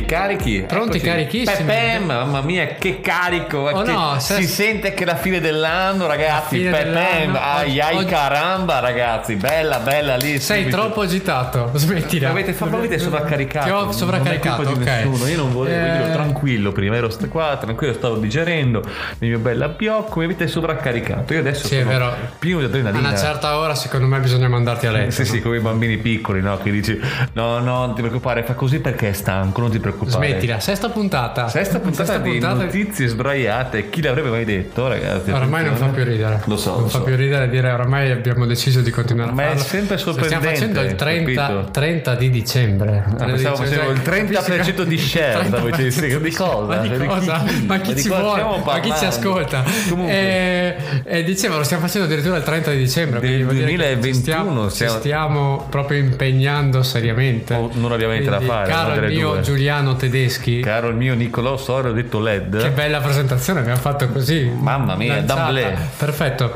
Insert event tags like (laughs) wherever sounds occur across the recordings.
Pronti, carichi? Pronti, Eccoci. carichissimi. Pepem, mamma mia, che carico! Oh che no, si se- sente che è la fine dell'anno, ragazzi. fine Pepem, dell'anno. ai ai Oggi- caramba, ragazzi. Bella, bella lì. Sei subito. troppo agitato, (laughs) smettila. Avete, fa- ma avete sovraccaricato. Ti ho Non è sovraccaricato, colpa di ok. nessuno. Io non volevo, io ero Eh, tranquillo prima, ero qua, tranquillo, stavo digerendo il mio bel abbiocco. Mi avete sovraccaricato. Io adesso Sì, è sono vero. pieno di A adrenalina. una certa ora, secondo me, bisogna mandarti a letto. Sì, sì, come i bambini piccoli, no? Che dici, no, no, non ti preoccupare, fa così perché è stanco, non ti preoccupare. Smettila, sesta puntata. Sesta puntata Sesta di puntata- notizie sbraiate, chi l'avrebbe mai detto, ragazzi? Ormai non fa più ridere. Lo so, Non lo fa so. più ridere dire ormai abbiamo deciso di continuare Ma a è farlo. sempre sorprendente, Stiamo facendo il 30, capito? 30 di dicembre. Ah, pensavo Cioè, facevo il cioè, 30% di share, stavo dicendo, di cosa? Ma di Cioè, di cosa? chi? Ma chi Ma di ci cosa vuole? stiamo Ma chi ci ascolta? Comunque. E, e dicevo, lo stiamo facendo addirittura il 30 di dicembre. Del quindi vuol dire che 2021 ci stiamo, ci stiamo- stiamo proprio impegnando seriamente. Oh, non abbiamo niente da fare, Caro mio. Giuliano Tedeschi, Caro il mio Nicolò Sorio, ho detto LED. che bella presentazione abbiamo fatto così. Mamma mia, d'amblè. Perfetto.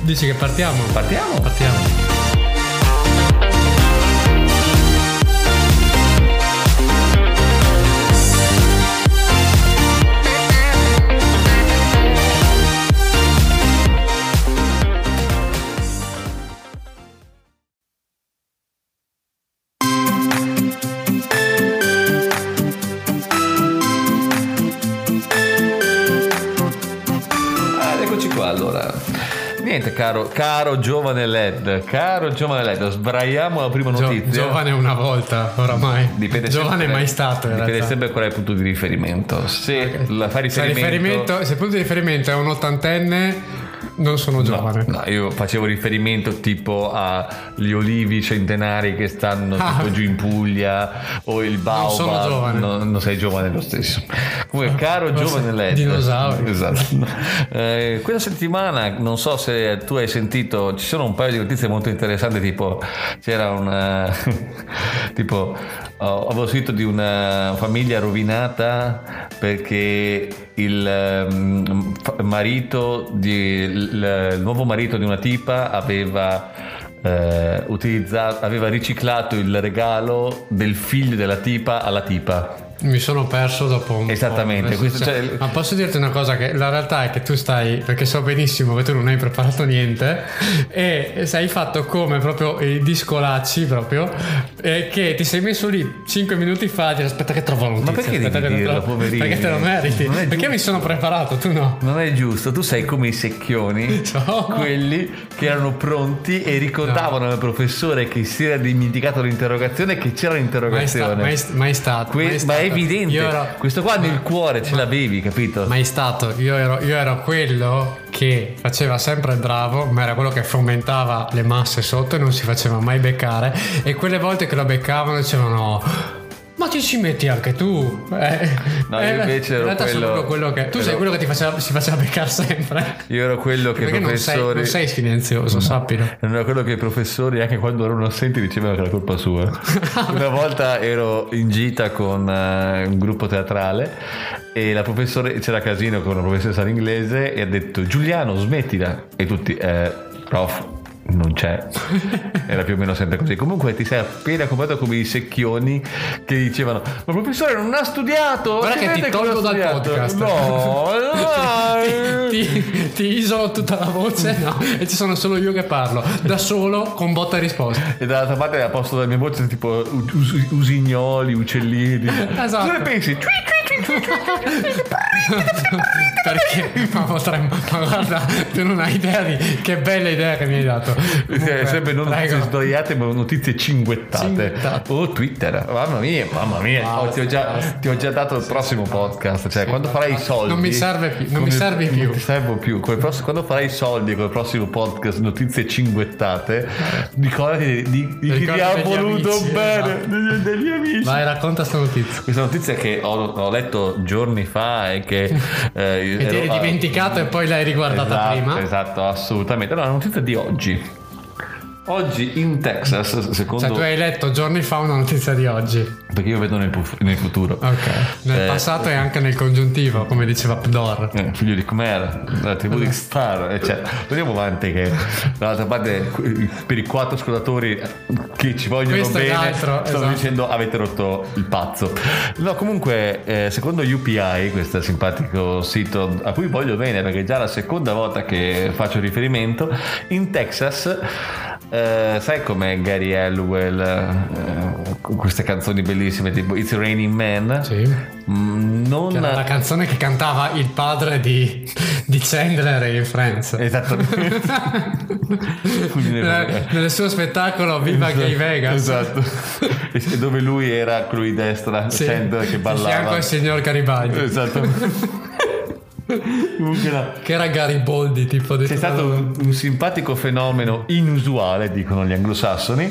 Dici che partiamo? Partiamo? Partiamo. Caro, caro giovane LED, caro giovane LED, sbraiamo la prima Gio- notizia. giovane una volta, oramai. Dipende giovane sempre- mai stato. Dipende realtà. sempre qual è il punto di riferimento. Se la fa Se, riferimento, riferimento, se il punto di riferimento è un ottantenne, non sono giovane. No, io facevo riferimento tipo agli olivi centenari che stanno Ah. giù in Puglia o il baobab. sono giovane. No, non sei giovane lo stesso. Comunque, caro Forse giovane LED. dinosauri. (laughs) Esatto. Eh, questa settimana, non so se tu hai sentito, ci sono un paio di notizie molto interessanti, tipo c'era una... (laughs) tipo ho- avevo sentito di una famiglia rovinata perché il fa- marito di, il, il nuovo marito di una tipa aveva eh, aveva riciclato il regalo del figlio della tipa alla tipa Mi sono perso dopo un Esattamente, po'. questo Cioè, cioè- Ma posso dirti una cosa? Che la realtà è che tu stai, perché so benissimo che tu non hai preparato niente, e sei fatto come proprio i discolacci proprio, e che ti sei messo lì 5 minuti fa dire aspetta che trovo la notizia. perché aspetta devi che dirlo, trovo-"? Perché te lo meriti. Perché mi sono preparato, tu no. non è giusto, tu sei come i secchioni, Ciao. quelli che erano pronti e ricordavano al professore che si era dimenticato l'interrogazione e che c'era Mai, sta- l'interrogazione. mai, mai stato. Que- mai ma stato. È evidente, ero- questo qua nel cuore ce l'avevi, capito? Mai stato, io ero, io ero quello che faceva sempre il bravo, ma era quello che fomentava le masse sotto e non si faceva mai beccare. E quelle volte che lo beccavano dicevano. Ma ti ci metti anche tu? Eh, No, io invece ero in quello- quello che. Tu sei ero- quello che ti faceva, si faceva beccare sempre. Io ero quello che i Perché non sei, professori. non sei silenzioso, sappilo. Non era quello che i professori, anche quando erano assenti, dicevano che era colpa sua. (laughs) Una volta ero in gita con eh, un gruppo teatrale e la professore, c'era casino con una professoressa in inglese e ha detto Giuliano smettila. E tutti, eh, prof, non c'è. (laughs) Era più o meno sempre così. Comunque ti sei appena comprato come i secchioni che dicevano ma professore non ha studiato. Guarda che ti tolgo dal studiato." podcast. No, (laughs) dai. ti, ti, ti isolo tutta la voce no, e ci sono solo io che parlo da solo con botta e risposta. E dall'altra parte a posto della mia voce tipo us- usignoli, uccellini. Esatto. Cosa ne pensi? Perché ma potremmo, ma guarda, tu non hai idea di che bella idea che mi hai dato. Comunque, sempre non notizie sbagliate, ma notizie cinguettate. Cinguettate. O Twitter. Mamma mia, mamma mia. Basta, Oh, ti, ho già, ti ho già dato il prossimo podcast. Cioè, quando farai i soldi. Non mi serve più, non mi servi più. Non servo più. Prossimo- quando farai i soldi con il prossimo podcast, notizie cinguettate, ricordati di, di, chi ti ha voluto amici, bene. esatto. Degli, degli amici. Vai, racconta sta notizia. Questa notizia che ho, ho letto giorni fa (laughs) e che eh, Che ti eri dimenticato e poi l'hai riguardata esatto, prima. Esatto, assolutamente. È una notizia di oggi. Oggi in Texas, secondo... Cioè tu hai letto giorni fa una notizia di oggi. Perché io vedo nel, pu- nel futuro. Ok. Nel Eh, passato e anche nel congiuntivo, come diceva Pdor. Eh, figlio di Khmer, la tribù di Star, eccetera. Andiamo avanti che dall'altra parte per i quattro ascoltatori che ci vogliono Questo bene stanno esatto. dicendo avete rotto il pazzo. No, comunque eh, secondo UPI, questo simpatico sito a cui voglio bene perché è già la seconda volta che faccio riferimento, in Texas eh, sai com'è Gary Hallowell eh, con queste canzoni bellissime tipo It's Raining Man? Sì. Mm, non Che era la canzone che cantava il padre di, di Chandler in Friends. Esattamente. (laughs) Nel, nel suo spettacolo Viva Gay Vegas. Esatto. E dove lui era di destra, Sì. Chandler che Di fianco ballava. al signor Garibaldi. Esatto. (laughs) Comunque no. Che era Garibaldi, tipo C'è stato un, un simpatico fenomeno inusuale, dicono gli anglosassoni.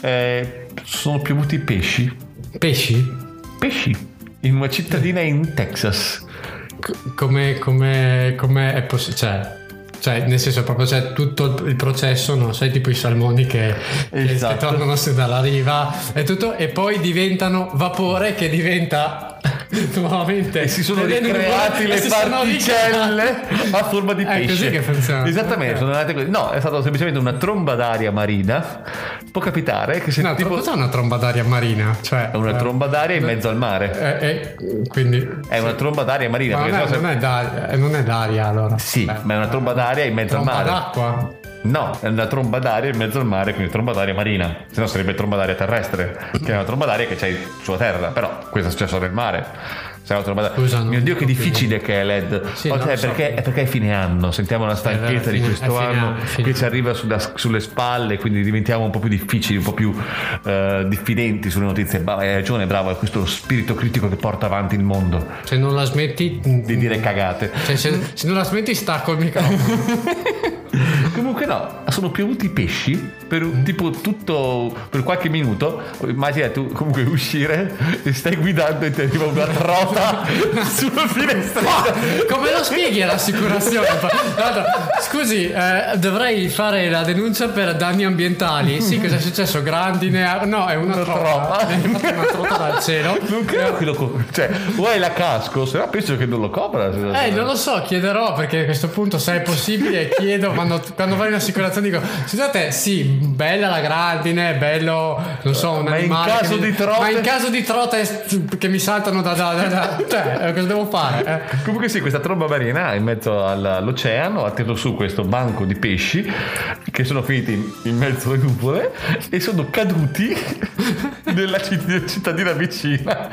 Eh, sono piovuti pesci. pesci. Pesci. In una cittadina in Texas. C- come, come, come è possibile? Cioè, cioè, nel senso, proprio c'è tutto il, processo, no? Sai, tipo i salmoni che, che- Esatto. che tornano su dalla riva e tutto, e poi diventano vapore che diventa (laughs) nuovamente. Si sono ricreati le (laughs) particelle a forma di È pesce. così che funziona. Esattamente, Ok. sono nate così. No, è stata semplicemente una tromba d'aria marina. Può capitare che se No, tipo cos'è una tromba d'aria marina? Cioè, è una eh, tromba d'aria in mezzo al mare. eh, eh, quindi. È una tromba d'aria marina. Ma non è, se- non, è d'aria, eh, non è d'aria allora. Sì, Beh, ma è una tromba d'aria in mezzo al tromba mare. d'acqua. No, è una tromba d'aria in mezzo al mare, quindi tromba d'aria marina. Se no sarebbe tromba d'aria terrestre, che è una tromba d'aria che c'hai sulla terra. Però questo è successo nel mare. Scusa, Mio Dio, che difficile che è LED. Sì, Oh, no, cioè, so. perché, è perché è fine anno. Sentiamo la stanchezza di questo anno anno, che ci arriva sulla- sulle spalle, quindi diventiamo un po' più difficili, un po' più eh, diffidenti sulle notizie. Ma hai ragione, bravo, è questo lo spirito critico che porta avanti il mondo. Se non la smetti. Di dire cagate. Cioè, se, se non la smetti, stacco il microfono. (laughs) (laughs) Comunque no, sono piovuti pesci per un- tipo tutto per qualche minuto. Immagina tu comunque uscire e stai guidando e ti arriva una trota (laughs) sulla finestra. Come lo spieghi (laughs) l'altro, Scusi, eh, dovrei fare la denuncia per danni ambientali. Sì, cosa è successo? Grandine? No, è una, Una trota. È una trota dal cielo. Non credo che lo co- cioè, o hai la casco, se no penso che non lo copra. Eh, non lo so, chiederò perché a questo punto se è possibile chiedo quando, quando vai in assicurazione dico scusate, sì, bella la grandine, bello, non so, un Ma in animale caso che mi- di trote- Ma in caso di trote che mi saltano da... da, da, da- cioè, eh, cosa devo fare? Eh? Comunque sì, questa tromba marina in mezzo al- all'oceano ha tirato su questo banco di pesci che sono finiti in, in mezzo alle nuvole e sono caduti (laughs) nella citt- cittadina vicina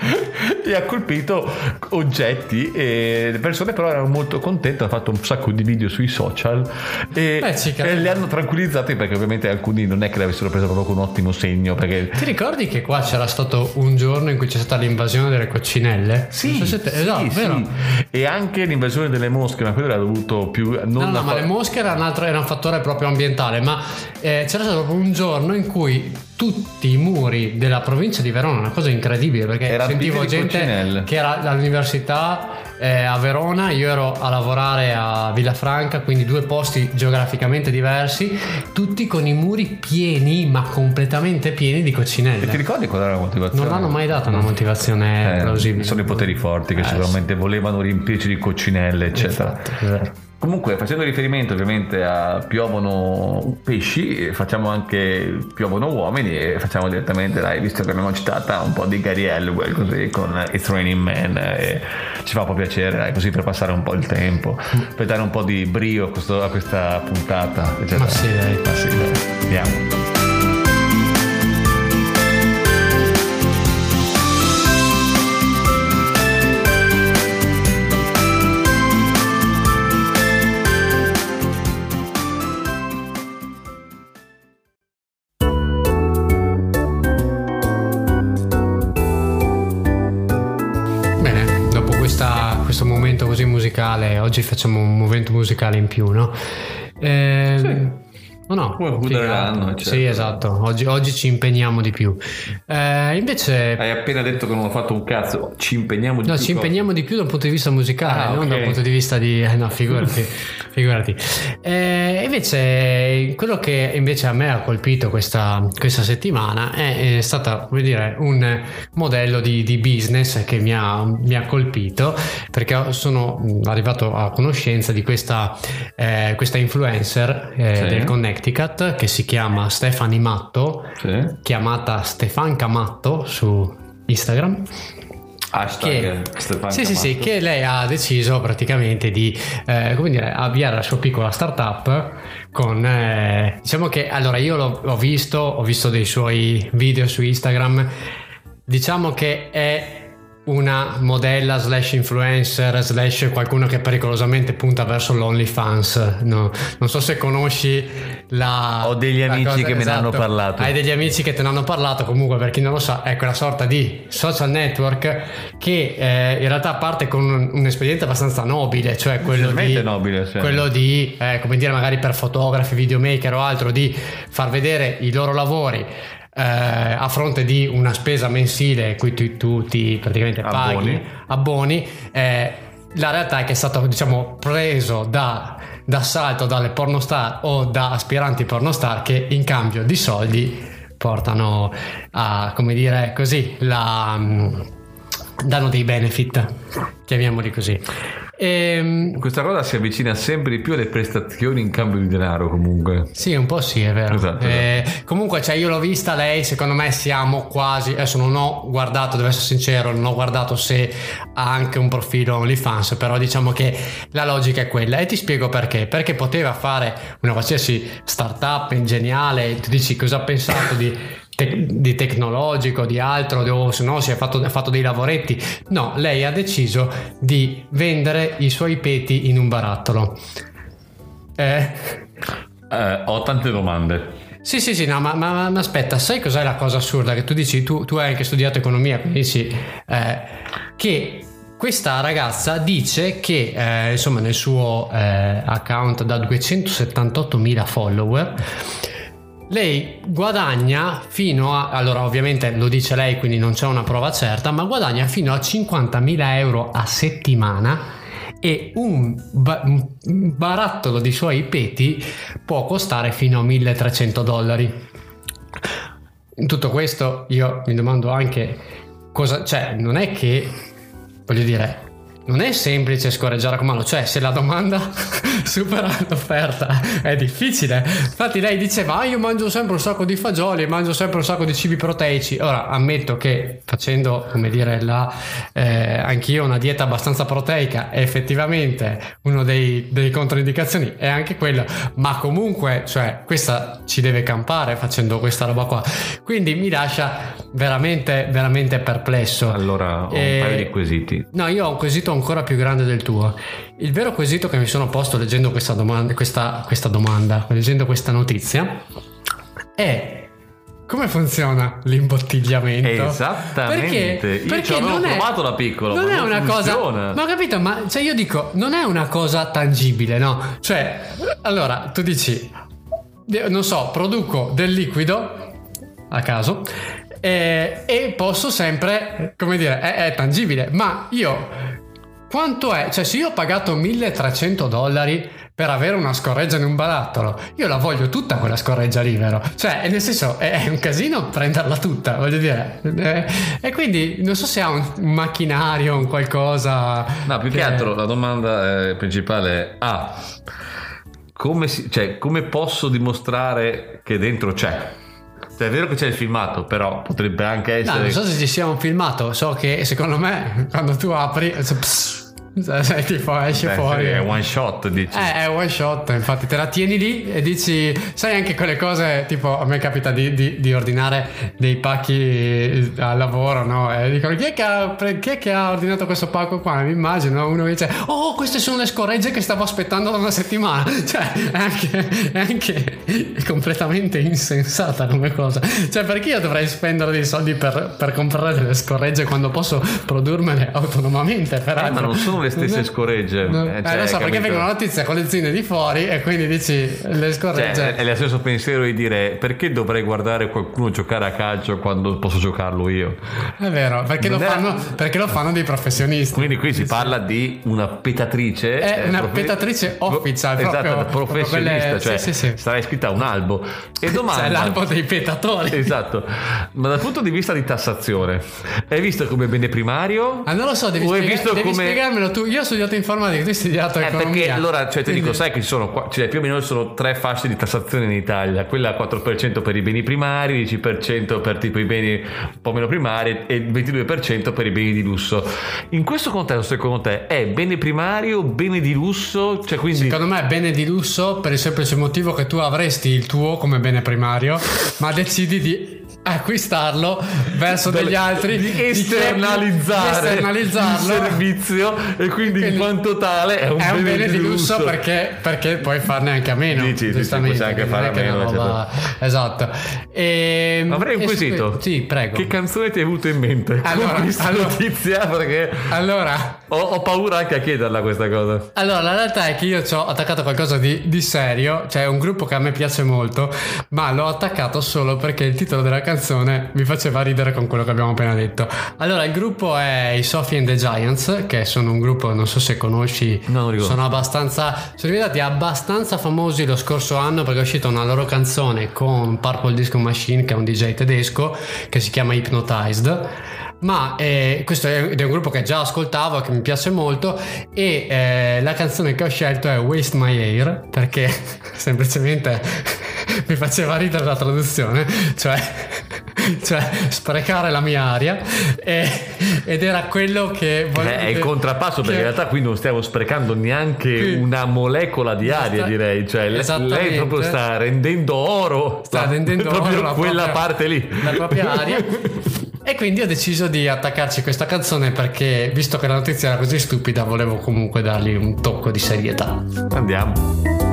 e ha colpito oggetti e le persone però erano molto contente, hanno fatto un sacco di video sui social e, e li hanno tranquillizzati perché ovviamente alcuni non è che l'avessero preso proprio con un ottimo segno perché Ti ricordi che qua c'era stato un giorno in cui c'è stata l'invasione delle coccinelle? Sì, so te- esatto, sì, vero? sì. E anche l'invasione delle mosche, ma quello era dovuto più non No, no, a ma fa- le mosche era un, altro, era un fattore proprio ambientale, ma eh, c'era stato proprio un giorno in cui tutti i muri della provincia di Verona, una cosa incredibile, perché Era sentivo gente coccinelle. che era all'università eh, a Verona, io ero a lavorare a Villafranca, quindi due posti geograficamente diversi, tutti con i muri pieni, ma completamente pieni di E ti coccinelle. ricordi qual era la motivazione? Non hanno mai dato una motivazione Eh, plausibile. sono i poteri forti che Eh, sicuramente volevano riempirci di coccinelle, eccetera. Infatti, vero. Comunque, facendo riferimento ovviamente a piovono pesci, facciamo anche piovono uomini e facciamo direttamente, dai, visto che abbiamo citata un po' di Gary Hallowell così con It's Raining Man e ci fa un po' piacere, dai, così per passare un po' il tempo, per dare un po' di brio a, questo- a questa puntata, eccetera. Ma sì, dai. Ma sì, dai. Andiamo. Musicale, oggi facciamo un momento musicale in più, no? Ehm, O no? Come chiudere Figata. l'anno, certo. Sì, esatto. Oggi, oggi ci impegniamo di più. Eh, invece, Hai appena detto che non ho fatto un cazzo. Ci impegniamo di no, più ci cosa? impegniamo di più dal punto di vista musicale, Ah, non ok. dal punto di vista di... eh, no, figurati. (laughs) figurati. Eh, invece, quello che invece a me ha colpito questa, questa settimana è, è stata, come dire, un modello di, di business che mi ha, mi ha colpito perché sono arrivato a conoscenza di questa, eh, questa influencer eh, Sì. del Connecticut che si chiama Stefani Matto, Sì. chiamata Stefanca Matto su Instagram. Hashtag Che, Stefano sì, sì, sì, Camatto. che lei ha deciso praticamente di eh, come dire, avviare la sua piccola startup con eh, diciamo che allora io l'ho, l'ho visto, ho visto dei suoi video su Instagram, diciamo che è una modella slash influencer slash qualcuno che pericolosamente punta verso l'OnlyFans no, non so se conosci la Ho degli la amici che me ne hanno parlato. hai degli amici che te ne hanno parlato comunque per chi non lo sa è quella sorta di social network che eh, in realtà parte con un, un espediente abbastanza nobile cioè quello di, nobile, sì. quello di eh, come dire magari per fotografi videomaker o altro di far vedere i loro lavori eh, a fronte di una spesa mensile cui tu, tu ti praticamente paghi Abboni. abboni eh, la realtà è che è stato diciamo preso da d'assalto dalle pornostar o da aspiranti pornostar che in cambio di soldi portano a come dire così la mm, danno dei benefit chiamiamoli così Ehm, Questa cosa si avvicina sempre di più alle prestazioni in cambio di denaro comunque. Sì, un po' sì, è vero. Esatto, Eh, comunque, cioè, io l'ho vista lei, secondo me siamo quasi. Adesso non ho guardato, devo essere sincero, non ho guardato se ha anche un profilo OnlyFans, però diciamo che la logica è quella. E ti spiego perché. Perché poteva fare una qualsiasi startup geniale, tu dici cosa ha pensato di. Te- di tecnologico, di altro, o se no si è fatto, ha fatto dei lavoretti. No, lei ha deciso di vendere i suoi peti in un barattolo. Eh, Eh, ho tante domande. sì, sì, sì, no, ma, ma- ma aspetta, sai cos'è la cosa assurda? Che tu dici, tu, tu hai anche studiato economia, quindi dici eh, che questa ragazza dice che eh, insomma nel suo eh, account da 278.000 follower lei guadagna fino a allora ovviamente lo dice lei quindi non c'è una prova certa ma guadagna fino a 50.000 euro a settimana e un, ba- un barattolo di suoi peti può costare fino a 1300 dollari. In tutto questo io mi domando anche cosa cioè non è che voglio dire non è semplice scorreggiare con mano, cioè se la domanda (laughs) supera l'offerta è difficile. Infatti lei diceva, ah, io mangio sempre un sacco di fagioli e mangio sempre un sacco di cibi proteici. Ora ammetto che facendo, come dire, la, eh, anch'io una dieta abbastanza proteica, effettivamente uno dei, delle controindicazioni è anche quello, ma comunque, cioè, questa ci deve campare facendo questa roba qua. Quindi mi lascia veramente, veramente perplesso. Allora ho un Eh, paio di quesiti. No, io ho un quesito ancora più grande del tuo. Il vero quesito che mi sono posto leggendo questa domanda, questa, questa domanda, leggendo questa notizia, è come funziona l'imbottigliamento? Esattamente. Perché, Io perché non è, provato da piccolo, Non è una funziona. cosa. Ma ho capito, ma cioè io dico, non è una cosa tangibile, no? Cioè, allora tu dici, non so, produco del liquido a caso eh, e posso sempre, come dire, è, è tangibile, ma io quanto è? Cioè, se io ho pagato 1300 dollari per avere una scorreggia in un barattolo, io la voglio tutta quella scorreggia lì, vero? Cioè, nel senso, è è un casino prenderla tutta, voglio dire. Eh, E quindi non so se ha un, un macchinario, un qualcosa. No, più che altro la domanda eh, principale è ah, come, si- cioè, come posso dimostrare che dentro c'è? Cioè, è vero che c'è il filmato, però potrebbe anche No, essere... non so se ci sia un filmato, so che secondo me quando tu apri, (laughs) pss, cioè, tipo esce Beh, fuori. sì, è one shot, dici. Eh, è one shot, infatti te la tieni lì e dici, sai anche quelle cose, tipo a me capita di, di- di ordinare dei pacchi al lavoro, no? E dicono, chi è, che ha, chi è che ha ordinato questo pacco qua? Mi immagino, uno dice, oh, queste sono le scorregge che stavo aspettando da una settimana. (laughs) Cioè, è anche, è anche completamente insensata come cosa. Cioè, perché io dovrei spendere dei soldi per, per comprare delle scorregge quando posso produrmele autonomamente, Eh, peraltro? ma non sono le le stesse scoregge. No. Eh, Eh, cioè, lo so, perché vengono notizie con le zinne di fuori e quindi dici le scorregge. Cioè, è lo stesso pensiero di dire perché dovrei guardare qualcuno giocare a calcio quando posso giocarlo io. È vero, perché lo, è- fanno, perché lo fanno dei professionisti. Quindi qui si parla di una petatrice. È eh, una profe- petatrice official, Esatto, proprio- professionista, proprio quelle- cioè sì, sì, sì. sarà iscritta a un albo. E (laughs) domanda... C'è l'albo dei petatori. Esatto, ma dal punto di vista di tassazione, è visto come bene primario? Ah, non lo so, devi, spiega- visto devi come... spiegarmelo tu. Io ho studiato informatica, tu hai studiato Eh, economia. perché allora, cioè, ti dico, sai che ci sono, qua- cioè, più o meno ci sono tre fasce di tassazione in Italia, quella a 4% per i beni primari, 10% per tipo i beni un po' meno primari e il 22% per i beni di lusso. In questo contesto, secondo te, è bene primario, bene di lusso? Cioè, quindi... Secondo me è bene di lusso per il semplice motivo che tu avresti il tuo come bene primario, ma decidi di acquistarlo verso degli altri di esternalizzare esternalizzarlo il servizio e quindi, Quindi in quanto tale è un, è un bene di lusso perché, perché puoi farne anche a meno sì, giustamente, puoi anche fare a meno, roba- esatto e, Avrei un quesito. que- sì prego Che canzone ti hai avuto in mente Allora, con questa allora. notizia? Perché allora ho, ho paura anche a chiederla questa cosa. Allora, la realtà è che io ci ho attaccato qualcosa di, di serio, cioè un gruppo che a me piace molto, ma l'ho attaccato solo perché il titolo della canzone mi faceva ridere con quello che abbiamo appena detto. Allora, il gruppo è i Sophie and the Giants, che sono un gruppo, non so se conosci, No, sono abbastanza, sono diventati abbastanza famosi lo scorso anno perché è uscita una loro canzone con Purple Disco Machine, che è un DJ tedesco, che si chiama Hypnotized. Ma eh, questo è, è un gruppo che già ascoltavo, che mi piace molto e eh, la canzone che ho scelto è Waste My Air perché (laughs) semplicemente (laughs) mi faceva ridere la traduzione, cioè, (laughs) cioè sprecare la mia aria. E- ed era quello che volevo Eh, è il contrappasso perché in realtà qui non stiamo sprecando neanche una molecola di aria direi. Cioè lei- proprio sta rendendo oro. Sta (laughs) la- rendendo proprio oro la quella propria- parte lì. la propria aria. E quindi ho deciso di attaccarci questa canzone perché visto che la notizia era così stupida volevo comunque dargli un tocco di serietà. Andiamo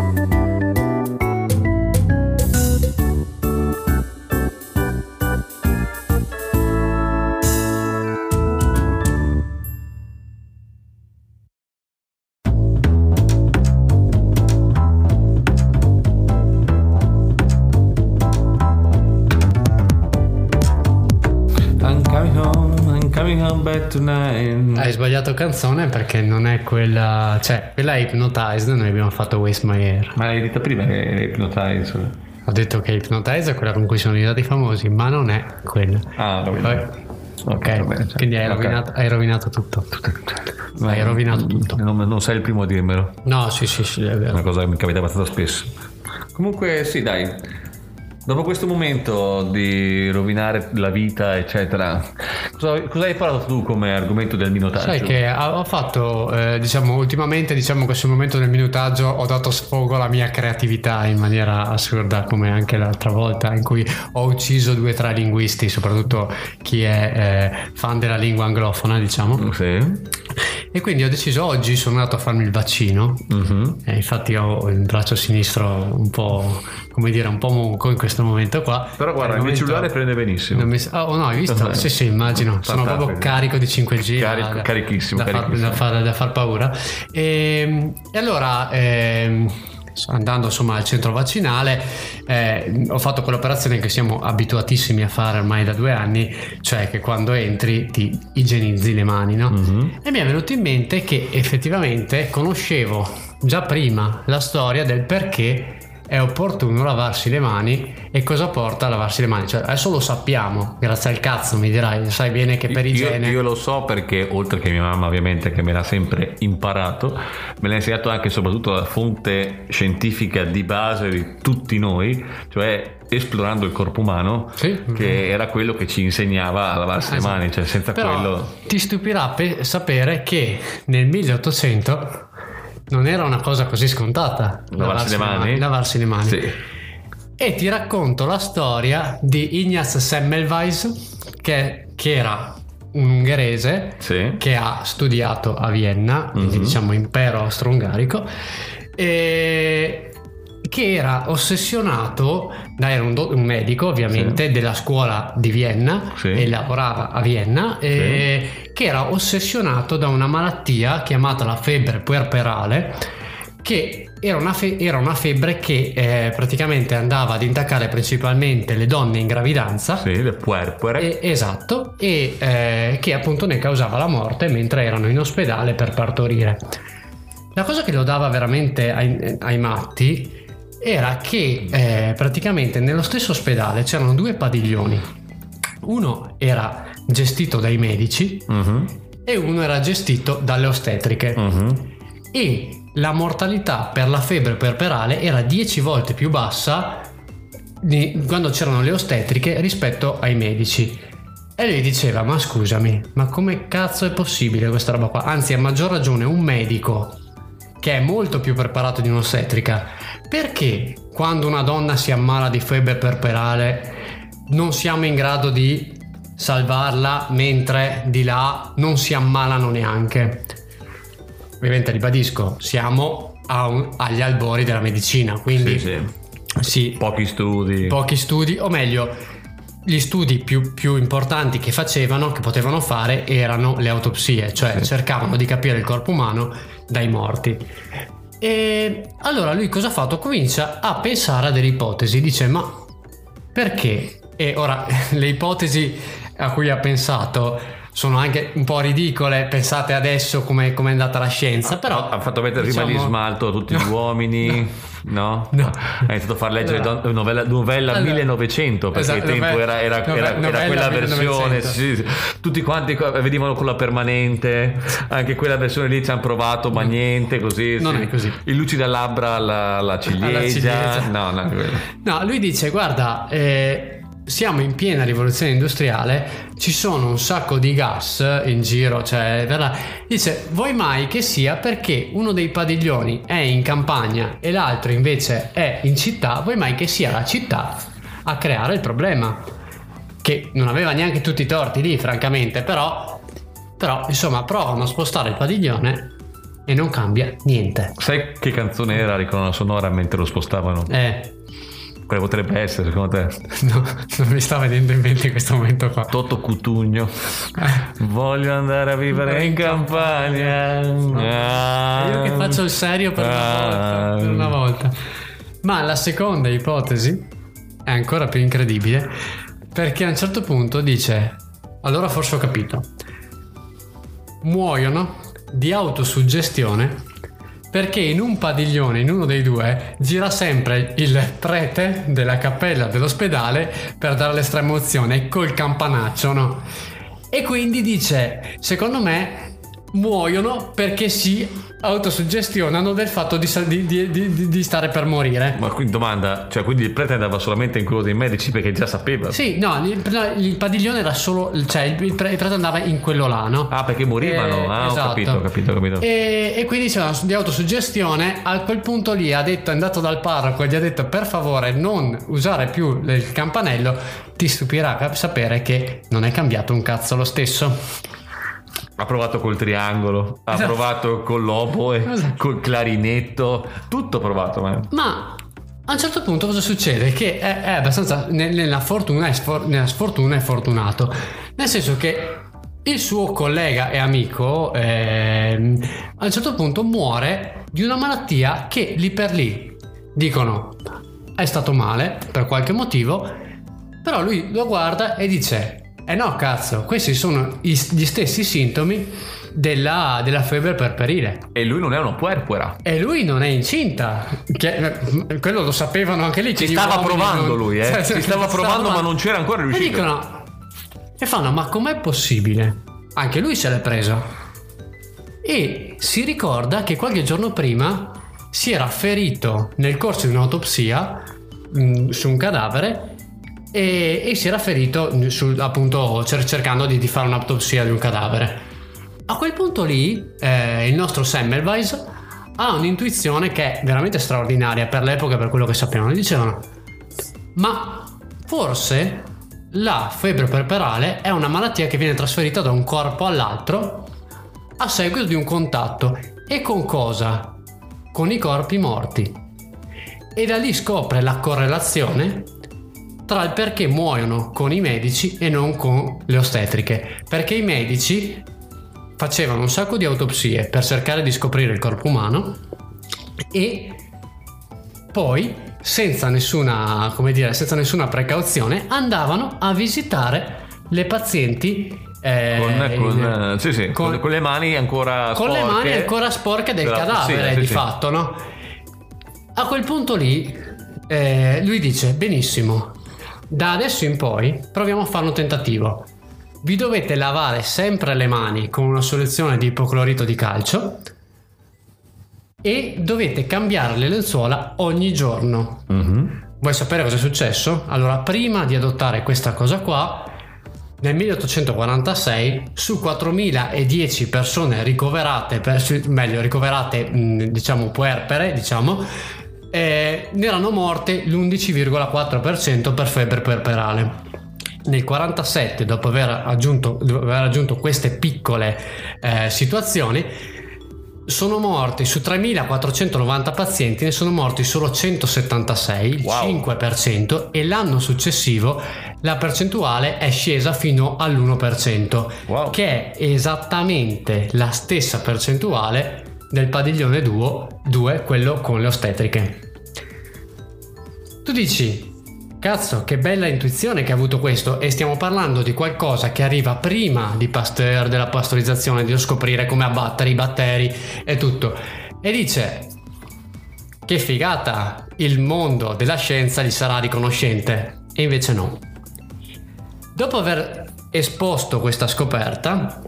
tonight. hai sbagliato canzone perché non è quella cioè quella è Hypnotized noi abbiamo fatto Waste My Air Ma l'hai detta prima che è Hypnotize. ho detto che Hypnotize è quella con cui sono diventati famosi ma non è quella Ah, va Poi- ok, va bene, quindi hai ok. rovinato, hai rovinato tutto hai rovinato tutto Non, non sei il primo a dirmelo. no sì sì sì è È vero una cosa che mi capita abbastanza spesso. Comunque, sì, dai. Dopo questo momento di rovinare la vita, eccetera, cosa, cosa hai parlato tu come argomento del minotaggio? Sai che ho ho fatto, eh, diciamo, ultimamente, diciamo che sul momento del minutaggio ho dato sfogo alla mia creatività in maniera assurda, come anche l'altra volta in cui ho ucciso due o tre linguisti, soprattutto chi è eh, fan della lingua anglofona, diciamo. Sì. E quindi ho deciso oggi, sono andato a farmi il vaccino, e infatti ho il braccio sinistro un po', come dire, un po' monco in questo momento qua. Però guarda, il mio momento- cellulare prende benissimo. mi... Oh no, hai visto? Eh. Sì, sì, immagino. Sono Fantastico. proprio carico di 5G. Carico- da- carichissimo, Da, far, carichissimo. da far- da far paura. E, e allora, ehm, andando insomma al centro vaccinale, eh, ho fatto quell'operazione che siamo abituatissimi a fare ormai da due anni, cioè che quando entri ti igienizzi le mani, no? Mhm. E mi è venuto in mente che effettivamente conoscevo già prima la storia del perché è opportuno lavarsi le mani e cosa porta a lavarsi le mani. Cioè, adesso lo sappiamo, grazie al cazzo mi dirai, sai bene che per Io, igiene... io lo so perché oltre che mia mamma ovviamente che me l'ha sempre imparato, me l'ha insegnato anche e soprattutto la fonte scientifica di base di tutti noi, cioè esplorando il corpo umano, Sì. che era quello che ci insegnava a lavarsi Esatto. le mani, cioè senza Però quello... ti stupirà pe- sapere che nel 1800 non era una cosa così scontata Lavarsi le mani? lavarsi le mani. Sì. E ti racconto la storia di Ignaz Semmelweis, che, che era un ungherese Sì. che ha studiato a Vienna, Mhm. diciamo impero austro-ungarico, e che era ossessionato, da, era un, do- un medico ovviamente della scuola di Vienna Sì. e lavorava a Vienna, e che era ossessionato da una malattia chiamata la febbre puerperale che era una, fe- era una febbre che eh, praticamente andava ad intaccare principalmente le donne in gravidanza Sì, le puerpere. e- esatto, e eh, che appunto ne causava la morte mentre erano in ospedale per partorire. La cosa che lo dava veramente ai, ai matti era che eh, praticamente nello stesso ospedale c'erano due padiglioni. Uno era gestito dai medici Mhm, e uno era gestito dalle ostetriche. mhm. E la mortalità per la febbre puerperale era 10 volte più bassa di- quando c'erano le ostetriche rispetto ai medici. E lui diceva: Ma scusami, ma come cazzo è possibile questa roba qua? Anzi, a maggior ragione, un medico che è molto più preparato di un'ostetrica, perché quando una donna si ammala di febbre puerperale non siamo in grado di salvarla mentre di là non si ammalano neanche? Ovviamente ribadisco, siamo a un- agli albori della medicina, quindi Sì, sì. sì, Pochi studi. pochi studi, o meglio, gli studi più, più importanti che facevano, che potevano fare, erano le autopsie, cioè Sì. cercavano di capire il corpo umano dai morti. E allora lui cosa ha fatto? Comincia a pensare a delle ipotesi, dice ma perché? E ora (laughs) le ipotesi a cui ha pensato sono anche un po' ridicole, pensate adesso come è andata la scienza, però... ha fatto mettere prima di diciamo- smalto a tutti gli (laughs) uomini, no? No. Ha iniziato a far leggere Allora- don- novella, novella Allora- 1900 perché Esatto, il tempo nove- era, era- nove- era- era novella quella 1900. versione. sì, sì. Tutti quanti co- vedevano quella permanente, anche quella versione lì ci hanno provato, ma niente, così. Non sì. è così. Il lucida labbra alla, alla ciliegia. ciliegia. No, no. No, lui dice, guarda, eh, siamo in piena rivoluzione industriale, ci sono un sacco di gas in giro, cioè, dice, vuoi mai che sia perché uno dei padiglioni è in campagna e l'altro invece è in città, vuoi mai che sia la città a creare il problema? Che non aveva neanche tutti i torti lì, francamente, però, però insomma, provano a spostare il padiglione e non cambia niente. Sai che canzone era la colonna sonora mentre lo spostavano? Eh, Quale potrebbe essere secondo te? (laughs) no, non mi sta venendo in mente in questo momento qua. Toto Cutugno. (laughs) Voglio andare a vivere in campagna. Ah. Io che faccio il serio per una, volta, per una volta. Ma la seconda ipotesi è ancora più incredibile perché a un certo punto dice, allora forse ho capito, muoiono di autosuggestione perché in un padiglione, in uno dei due, gira sempre il prete della cappella dell'ospedale per dare l'estremozione col campanaccio, no? E quindi dice, secondo me muoiono perché si autosuggestionano del fatto di, di- di- di- stare per morire. Ma quindi domanda, cioè quindi il prete andava solamente in quello dei medici perché già sapeva. Sì, no, il, il padiglione era solo, cioè il, il pre- il prete andava in quello là, no? Ah, perché morivano? Eh, ah, ho esatto. capito, ho capito, ho capito. E, e quindi c'era di autosuggestione. A quel punto lì ha detto, è andato dal parroco e gli ha detto per favore non usare più il campanello. Ti stupirà sapere che non è cambiato un cazzo lo stesso. Ha provato col triangolo, ha Esatto. provato con l'oboe, Esatto. col clarinetto, tutto provato, ma Ma a un certo punto cosa succede? Che è, è abbastanza ne- nella fortuna, è sfor- nella sfortuna è fortunato. Nel senso che il suo collega e amico ehm, a un certo punto muore di una malattia che lì per lì dicono è stato male per qualche motivo, però lui lo guarda e dice eh no cazzo, questi sono gli stessi sintomi della, della febbre perperile. e lui non è una puerpera. E lui non è incinta. Che, eh, quello lo sapevano anche lì. Ci stava provando non- lui, eh. (laughs) Cioè, Ci stava provando, ma non c'era ancora E riuscito. dicono. E fanno, ma com'è possibile? Anche lui se l'è preso. E si ricorda che qualche giorno prima si era ferito nel corso di un'autopsia mh, su un cadavere e, e si era ferito sul- appunto cer- cercando di, di fare un'autopsia di un cadavere. A quel punto lì eh, il nostro Semmelweis ha un'intuizione che è veramente straordinaria per l'epoca e per quello che. Gli dicevano, ma forse la febbre perperale è una malattia che viene trasferita da un corpo all'altro a seguito di un contatto. E con cosa? Con i corpi morti. e da lì scopre la correlazione tra il perché muoiono con i medici e non con le ostetriche. Perché i medici facevano un sacco di autopsie per cercare di scoprire il corpo umano e poi senza nessuna, come dire, senza nessuna precauzione andavano a visitare le pazienti eh, con, con, sì, sì, con, con, le mani ancora con sporche. le mani ancora sporche del Però, cadavere sì, di fatto no? a quel punto lì eh, lui dice benissimo da adesso in poi proviamo a fare un tentativo vi dovete lavare sempre le mani con una soluzione di ipoclorito di calcio e dovete cambiare le lenzuola ogni giorno Mhm. Vuoi sapere cosa è successo? Allora, prima di adottare questa cosa qua, nel 1846 su 4.010 persone ricoverate, per, meglio ricoverate, mh, diciamo puerpere, diciamo, eh, ne erano morte l'11,4% per febbre puerperale. Nel 47, dopo aver aggiunto, dopo aver aggiunto queste piccole eh, situazioni, sono morti su 3.490 pazienti, ne sono morti solo 176, il Wow. 5%, e l'anno successivo la percentuale è scesa fino all'1%, Wow. che è esattamente la stessa percentuale del padiglione 2, quello con le ostetriche. Tu dici, cazzo, che bella intuizione che ha avuto questo e stiamo parlando di qualcosa che arriva prima di Pasteur, della pastorizzazione, di scoprire come abbattere i batteri e tutto. E dice, che figata, il mondo della scienza gli sarà riconoscente. E invece no. Dopo aver esposto questa scoperta,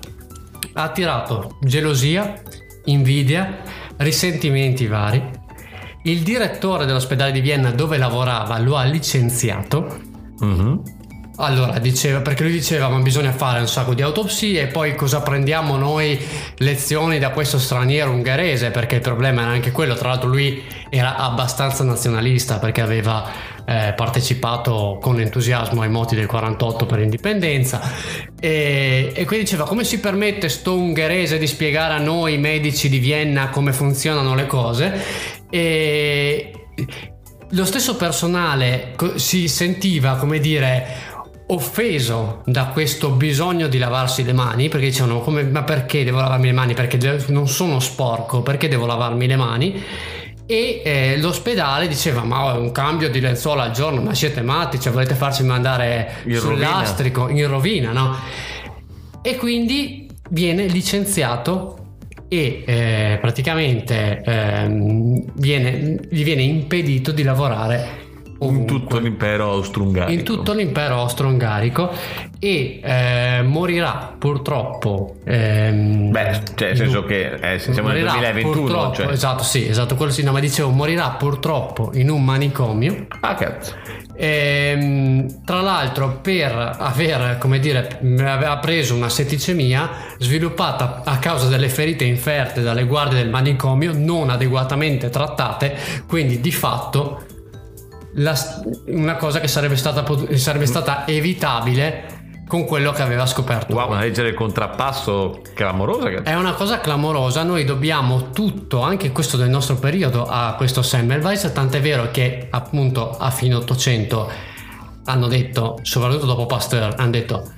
ha attirato gelosia, invidia, risentimenti vari. Il direttore dell'ospedale di Vienna dove lavorava lo ha licenziato. Mhm. Allora, diceva, perché lui diceva ma bisogna fare un sacco di autopsie e poi cosa prendiamo noi lezioni da questo straniero ungherese perché il problema era anche quello, tra l'altro lui era abbastanza nazionalista perché aveva eh, partecipato con entusiasmo ai moti del 48 per l'indipendenza e, e quindi diceva come si permette sto ungherese di spiegare a noi medici di Vienna come funzionano le cose? E lo stesso personale si sentiva come dire offeso da questo bisogno di lavarsi le mani perché dicevano come, ma perché devo lavarmi le mani? Perché non sono sporco perché devo lavarmi le mani e eh, l'ospedale diceva ma è un cambio di lenzuola al giorno ma siete matti cioè volete farci mandare In sul rovina. lastrico in rovina no e quindi viene licenziato e eh, praticamente ehm, viene, gli viene impedito di lavorare In ovunque. tutto l'impero austro-ungarico. In tutto l'impero austro-ungarico e eh, morirà purtroppo. ehm, Beh, cioè, nel senso che eh, se siamo nel morirà 2021. purtroppo- Cioè... Esatto, sì, esatto, quello sì, no, ma dicevo, morirà purtroppo in un manicomio. Ah, cazzo. Ehm, tra l'altro, per aver, come dire, aveva preso una setticemia sviluppata a causa delle ferite inferte dalle guardie del manicomio non adeguatamente trattate, quindi di fatto la- una cosa che sarebbe stata, sarebbe stata evitabile con quello che aveva scoperto. Wow, una legge del contrappasso clamorosa. È una cosa clamorosa, noi dobbiamo tutto, anche questo del nostro periodo, a questo Semmelweis, tant'è vero che appunto a fine 800 hanno detto, soprattutto dopo Pasteur, hanno detto,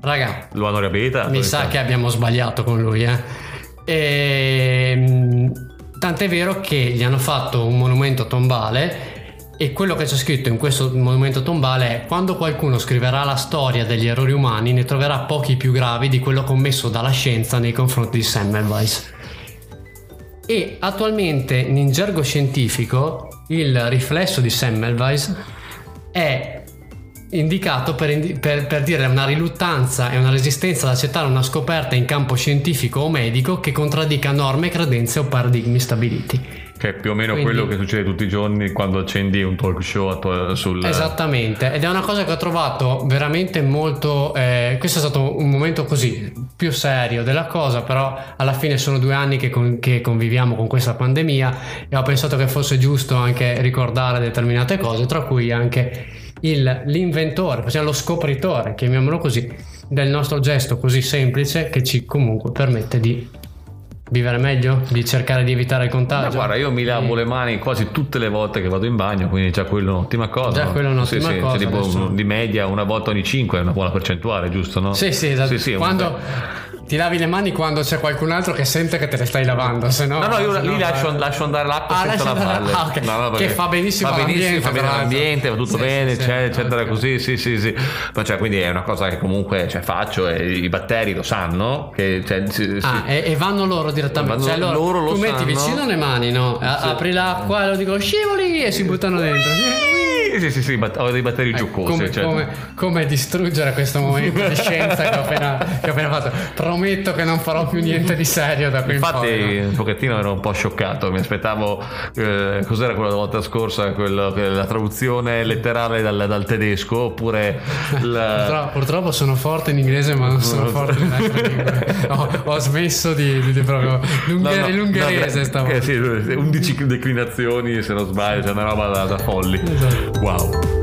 raga, Lo hanno riabilitato. mi sa che abbiamo sbagliato con lui, eh. Ehm, tant'è vero che gli hanno fatto un monumento tombale e quello che c'è scritto in questo monumento tombale è quando qualcuno scriverà la storia degli errori umani ne troverà pochi più gravi di quello commesso dalla scienza nei confronti di Semmelweis. E attualmente in gergo scientifico il riflesso di Semmelweis è indicato per, indi- per- per dire una riluttanza e una resistenza ad accettare una scoperta in campo scientifico o medico che contraddica norme, credenze o paradigmi stabiliti. Che è più o meno Quindi- quello che succede tutti i giorni quando accendi un talk show attu- sul. Esattamente, ed è una cosa che ho trovato veramente molto... eh, questo è stato un momento così più serio della cosa, però alla fine sono due anni che, con- che conviviamo con questa pandemia e ho pensato che fosse giusto anche ricordare determinate cose, tra cui anche il- l'inventore, possiamo lo scopritore, chiamiamolo così, del nostro gesto così semplice che ci comunque permette di vivere meglio? Di cercare di evitare il Ma contagio? guarda, io mi lavo Sì. le mani quasi tutte le volte che vado in bagno, quindi già quello è un'ottima cosa. Già quello è un'ottima sì, sì, cosa, cioè, tipo, di media una volta ogni 5 è una buona percentuale, giusto? No? Sì, sì, esatto. Sì, sì, quando ti lavi le mani quando c'è qualcun altro che sente che te le stai lavando, se no... No, no, io lì no lascio, fa- lascio andare l'acqua Ah, senza lavarle. ah, ok. No, no, Che fa benissimo fa benissimo, fa bene all'ambiente, va tutto Sì, bene, sì, eccetera, sì, eccetera, ok. così, sì, sì, sì. Ma cioè, quindi è una cosa che comunque cioè, faccio e i batteri lo sanno, che cioè, sì. Ah, e, e vanno loro direttamente. Vanno- cioè, loro, loro lo tu metti sanno. vicino le mani, no? A- Apri l'acqua e lo dico scivoli e si buttano dentro. Sì, sì, sì, sì, bat- ho dei batteri giocosi. Come, cioè. come- come distruggere questo momento di scienza che ho, appena, che ho appena fatto? Prometto che non farò più niente di serio da qui in Infatti poi. no? un pochettino ero un po' scioccato, mi aspettavo, eh, cos'era quella volta scorsa, quello la traduzione letterale dal, dal tedesco oppure la... Purtroppo, purtroppo sono forte in inglese, ma non sono forte in altre lingue. Ho, ho smesso di, di- di proprio l'ungher- No, no, l'ungherese no, stavolta. eh, sì, 11 declinazioni se non sbaglio, c'è una roba da, da folli. Esatto. Wow.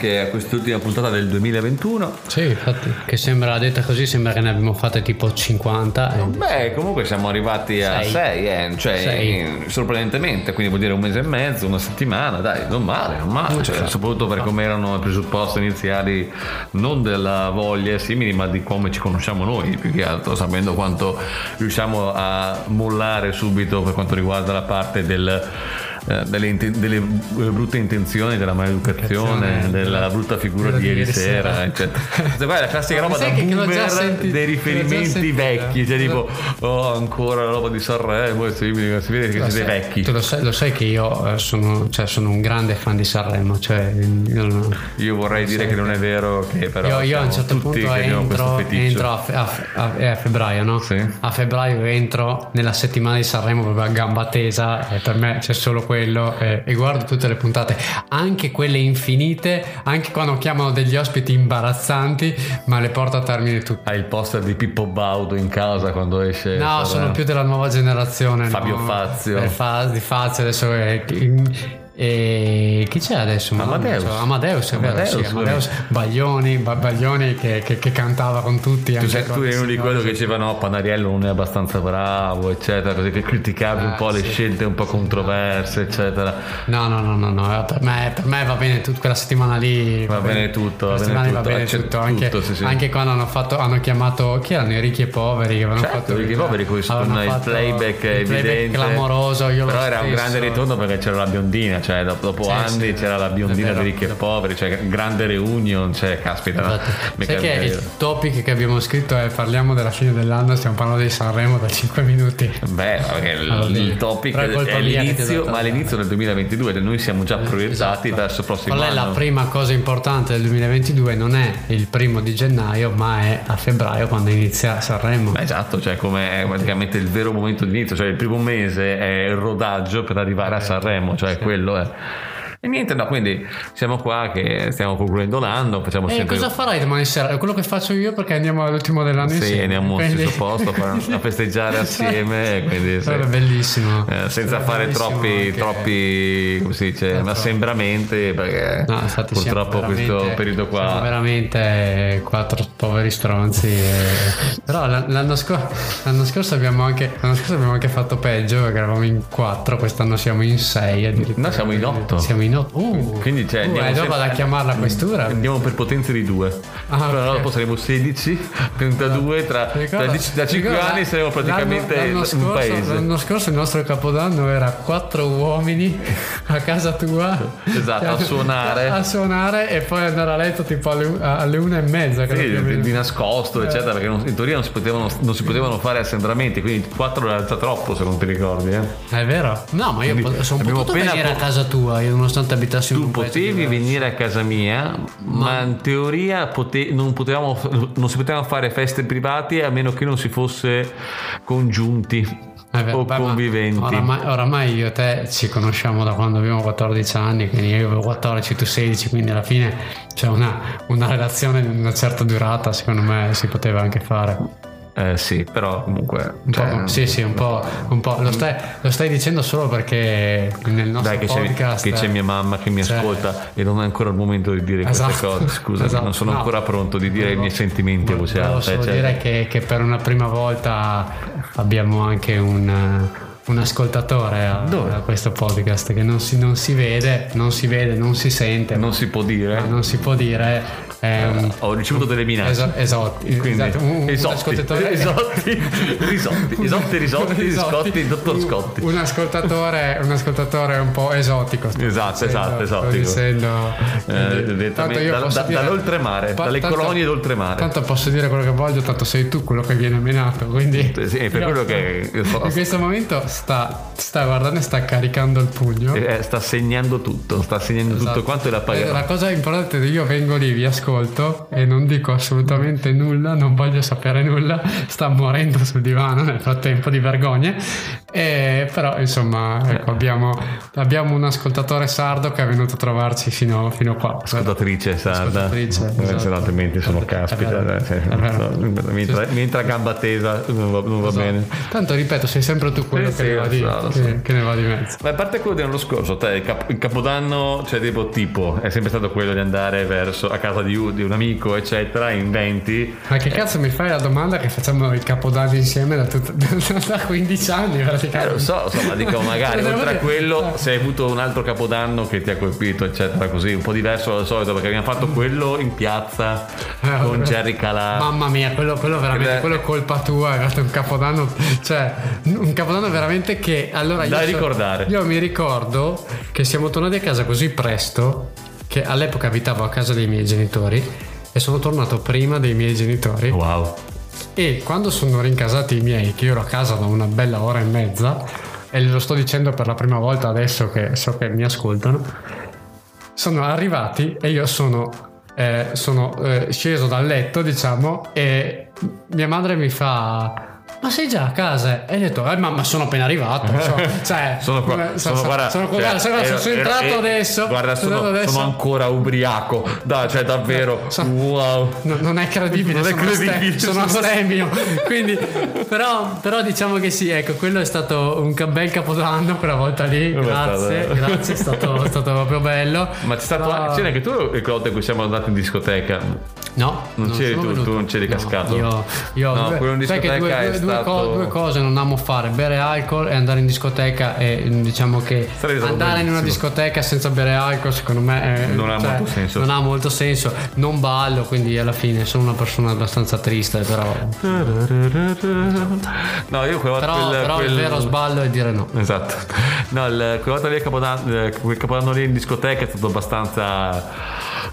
Anche a quest'ultima puntata del 2021. Sì, infatti, che sembra, detta così, sembra che ne abbiamo fatte tipo 50. e- Beh, comunque siamo arrivati a Sei. 6, eh, cioè Sei. eh, sorprendentemente, quindi vuol dire un mese e mezzo, una settimana, dai, non male, non male, cioè, soprattutto per come erano i presupposti iniziali, non della voglia simili, ma di come ci conosciamo noi, più che altro, sapendo quanto riusciamo a mollare subito per quanto riguarda la parte del eh, delle, inten- delle eh, brutte intenzioni, della maleducazione, Educazione, della brutta figura di ieri sera, eccetera. Cioè, guarda, la classica roba da che- boomer sentito- dei riferimenti vecchi, cioè tipo, oh, ancora la roba di Sanremo, si vede che siete vecchi. Tu lo sai, lo sai che io eh, sono, cioè, sono un grande fan di Sanremo, cioè io, Io vorrei dire che non è vero, che però io, io a un certo punto entro, entro a, fe- a fe- a- è a febbraio, no? Sì. A febbraio entro nella settimana di Sanremo proprio a gamba tesa e per me c'è solo quello e, e guardo tutte le puntate, anche quelle infinite, anche quando chiamano degli ospiti imbarazzanti, ma le porto a termine tutte. Hai il poster di Pippo Baudo in casa quando esce. No, Sanremo. sono più della nuova generazione. Fabio no? Fazio. Eh, Fa- di Fazio adesso è... E chi c'è adesso? Ma- Amadeus. cioè, Amadeus, è vero, Amadeus, sì, Amadeus Baglioni, Ba- Baglioni che, che- che cantava con tutti. Tu, anche sei, con tu le eri uno di quello che diceva no, Panariello non è abbastanza bravo, eccetera, così che criticavi un Ah, po' le sì. scelte un po' controverse, eccetera. No, no, no, no, no, per me, per me va bene tutta quella settimana lì. Va bene tutto, va bene tutto, va bene accetto tutto. Anche, tutto, sì, sì. anche quando hanno, fatto, hanno chiamato, chi erano i ricchi e poveri? Che avevano Certo, fatto Ricky Poveri con il playback il playback evidente clamoroso. Io però era un grande ritorno perché c'era la biondina cioè dopo, dopo Sì, anni sì, c'era la biondina di ricchi e poveri cioè grande reunion cioè caspita? Esatto. Sai che il topic che abbiamo scritto è parliamo della fine dell'anno, stiamo parlando di Sanremo da 5 minuti. Beh, perché il, Allora, il sì. topic è dato- ma all'inizio del 2022 noi siamo già proiettati Esatto. verso il prossimo Qual è la anno. prima cosa importante del 2022? Non è il primo di gennaio, ma è a febbraio quando inizia Sanremo. Beh, esatto, cioè come è praticamente il vero momento di inizio, cioè il primo mese è il rodaggio per arrivare a Sanremo, cioè quello è. E niente, no, quindi siamo qua che stiamo concludendo l'anno, facciamo E sempre... Eh, cosa farai domani sera? È quello che faccio io perché andiamo all'ultimo dell'anno Sì, insieme. andiamo allo quindi- stesso posto a (laughs) festeggiare assieme, e quindi sì. Sarebbe bellissimo. Eh, senza Sarebbe fare bellissimo troppi, troppi come si dice, Esatto. assembramenti perché No, infatti siamo purtroppo questo periodo siamo qua veramente quattro poveri stronzi. e- Però l'anno, scor- l'anno scorso abbiamo anche l'anno scorso abbiamo anche fatto peggio perché eravamo in quattro, quest'anno siamo in sei addirittura. Noi siamo in otto. Siamo in otto. Uh, Quindi, cioè, uh, andiamo e dopo sempre- da chiamare la questura. Andiamo per potenze di due. Ah, Però ok. dopo saremo 16, 32, tra, tra, Ricorda- dieci- da 5 ricorda, anni saremo praticamente l'anno- l'anno un scorso, paese. L'anno scorso il nostro capodanno era quattro uomini a casa tua. Esatto, a suonare. A suonare e poi andare a letto tipo alle, alle una e mezza. Sì, di, di nascosto, eccetera, perché non- in teoria non si, potevano, non si potevano fare assembramenti, quindi 4 era già troppo se non ti ricordi. Eh. È vero? No, ma io Quindi sono potuto venire a po- casa tua, io nonostante abitassi in Tu un paese potevi venire a casa mia, ma, in teoria pote- non, potevamo, non si potevano fare feste private a meno che non si fosse congiunti. Eh beh, o beh, ma conviventi. Oramai, oramai io e te ci conosciamo da quando abbiamo 14 anni, quindi io avevo 14, tu 16, quindi alla fine c'è una, una relazione di una certa durata, secondo me si poteva anche fare. Eh, sì, però comunque... Un cioè, po', sì, sì, un po'. Un po'. Lo, stai, lo stai dicendo solo perché nel nostro Dai, che c'è, podcast. che c'è mia mamma che mi Cioè- ascolta e non è ancora il momento di dire queste Esatto. cose. Scusa, Esatto. non sono No. ancora pronto di dire i miei sentimenti a voce alta. eccetera. dire che, che per una prima volta abbiamo anche un, eh, un ascoltatore a, a questo podcast che non si, non si vede, non si vede, non si sente, Non si può dire. non si può dire. Un, Ho ricevuto delle minacce. Esa- esatto, Quindi, esatto, un, un esotti, ascoltatore (laughs) esotti, risotti, esotti, risotti, (laughs) Scotti, dottor un- Scotti. Un ascoltatore, un ascoltatore un po' esotico. Esatto, esatto, esotico. dicendo. Eh, tanto io da- da- dire- dall'oltremare, pa- dalle tanto- colonie d'oltremare. Tanto posso dire quello che voglio, tanto sei tu quello che viene menato. Quindi Sì, è per quello che (laughs) in questo momento sta, sta guardando e sta caricando il pugno. Eh, sta segnando tutto, sta segnando Esatto. tutto quanto e la Eh, pagherà. La cosa importante è che io vengo lì, vi ascolto e non dico assolutamente nulla, non voglio sapere nulla, sta morendo sul divano nel frattempo di vergogna. E, però insomma ecco, abbiamo, abbiamo un ascoltatore sardo che è venuto a trovarci fino, fino qua. Ascoltatrice sarda, Ascoltatrice, Eh, esatto. altrimenti sono caspita. eh, mentre, mentre a gamba tesa non va, non va Esatto. bene. Tanto ripeto, sei sempre tu quello Sì, che, sì, ne va di, so, so. che- che ne va di mezzo. Ma a parte quello dell'anno scorso, te il, cap- il capodanno, cioè tipo tipo, è sempre stato quello di andare verso a casa di, di un amico, eccetera, in 20. Ma che cazzo mi fai la domanda che facciamo il capodanno insieme da, tut- (laughs) da 15 anni Eh, lo praticamente? so, so, ma dico magari Devo (laughs) oltre a dire- quello eh. se hai avuto un altro capodanno che ti ha colpito eccetera così un po' diverso dal solito perché abbiamo fatto quello in piazza Eh, con. Jerry Calà Mamma mia, quello, quello veramente, è- quello è colpa tua, è stato un capodanno, cioè un capodanno veramente che allora io Da so- ricordare. io mi ricordo che siamo tornati a casa così presto che all'epoca abitavo a casa dei miei genitori e sono tornato prima dei miei genitori. Wow. E quando sono rincasati i miei, che io ero a casa da una bella ora e mezza, e lo sto dicendo per la prima volta adesso che so che mi ascoltano, sono arrivati e io sono, eh, sono eh, sceso dal letto, diciamo, e mia madre mi fa... Ma sei già a casa? E io ho detto, eh, ma, ma sono appena arrivato. (laughs) cioè, sono qua sono, so- guarda, sono, cioè, guarda, sono, ero- sono ero- entrato adesso. guarda sono adesso. ancora ubriaco dai cioè davvero (laughs) So- wow No, non è credibile, Non è sono, credibile, aste- sono sono- (laughs) astemio. Quindi, però, però diciamo che sì, ecco, quello è stato un bel capodanno quella volta lì. Come è Grazie, grazie, è stato, è stato proprio bello. ma c'è stato Però- anche tu le volte in cui siamo andati in discoteca No, Non c'eri sono tu, venuto. tu non c'eri No, cascato. Io, io No, due, quello in due, discoteca è due- due stato- co- due cose non amo fare: bere alcol e andare in discoteca. E diciamo che Sarebbe andare in una discoteca senza bere alcol, secondo me, è- Non ha cioè, molto senso. Non ha molto senso. Non ballo, quindi alla fine sono una persona abbastanza triste. Però, no io quella però, quel- però quel- il vero sballo è dire no. Esatto. No, il, quella volta lì a Capodanno, eh, quel capodanno lì in discoteca è stato abbastanza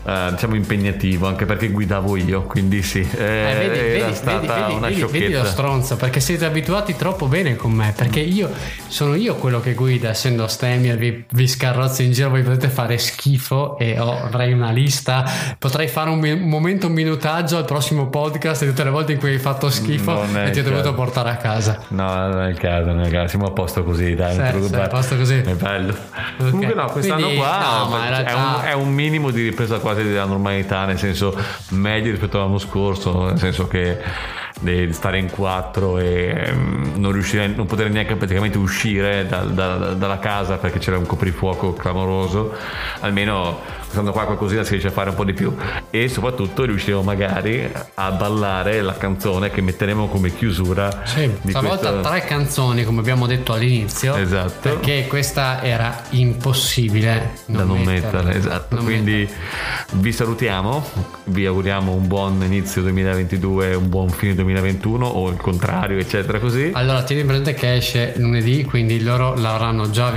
eh, diciamo impegnativo anche perché guidavo io, quindi sì, eh, Eh, vedi, era vedi, stata vedi, una vedi, vedi lo sciocchezza. stronzo perché siete abituati troppo bene con me perché io sono io quello che guida essendo astemio vi, vi scarrozzo in giro voi potete fare schifo e ho- avrei una lista. Potrei fare un, un momento un minutaggio al prossimo podcast di tutte le volte in cui hai fatto schifo e ti ho dovuto portare a casa. No, non è il caso, non è il caso, siamo a posto così, dai, Sì, sì, a posto così. È bello. Comunque no, quest'anno Quindi, qua no, è, un, è un minimo di ripresa quasi della normalità, nel senso meglio rispetto all'anno scorso, nel senso che di stare in quattro e mm, non riuscire, non poter neanche praticamente uscire da- da- dalla casa perché c'era un coprifuoco clamoroso, almeno quest'anno qua qualcosina si riesce a fare un po' di più e soprattutto riusciremo magari a ballare la canzone che metteremo come chiusura Sì, di stavolta questo- tre canzoni come abbiamo detto all'inizio Esatto. perché questa era impossibile da non metterla, esatto. Non Quindi vi salutiamo, vi auguriamo un buon inizio 2022, un buon fine 2021 o il contrario, eccetera, così. Allora, tieni presente che esce lunedì, quindi loro l'avranno già,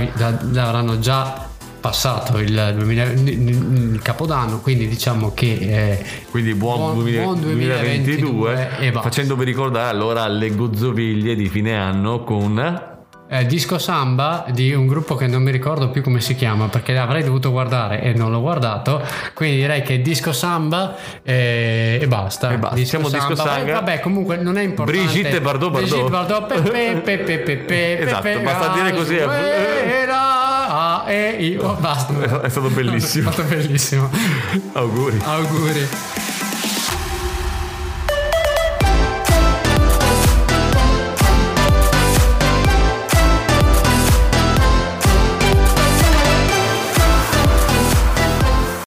l'avranno già passato il, 2000 il capodanno, quindi diciamo che eh, Quindi buon, Buon- 2000 buon 2022, 2022 e basta. facendovi ricordare allora le gozzoviglie di fine anno con eh, disco samba di un gruppo che non mi ricordo più come si chiama perché l'avrei dovuto guardare e non l'ho guardato. Quindi direi che disco samba eh, e basta. E basta. Siamo disco samba. Vabbè, comunque non è importante. Brigitte Bardot Bardot. Brigitte Bardot, pepe, pepe, pepe, (laughs) Esatto, pepe, basta dire così, eh. Era, e io, basta. (laughs) È stato bellissimo. È stato bellissimo. Auguri. Auguri.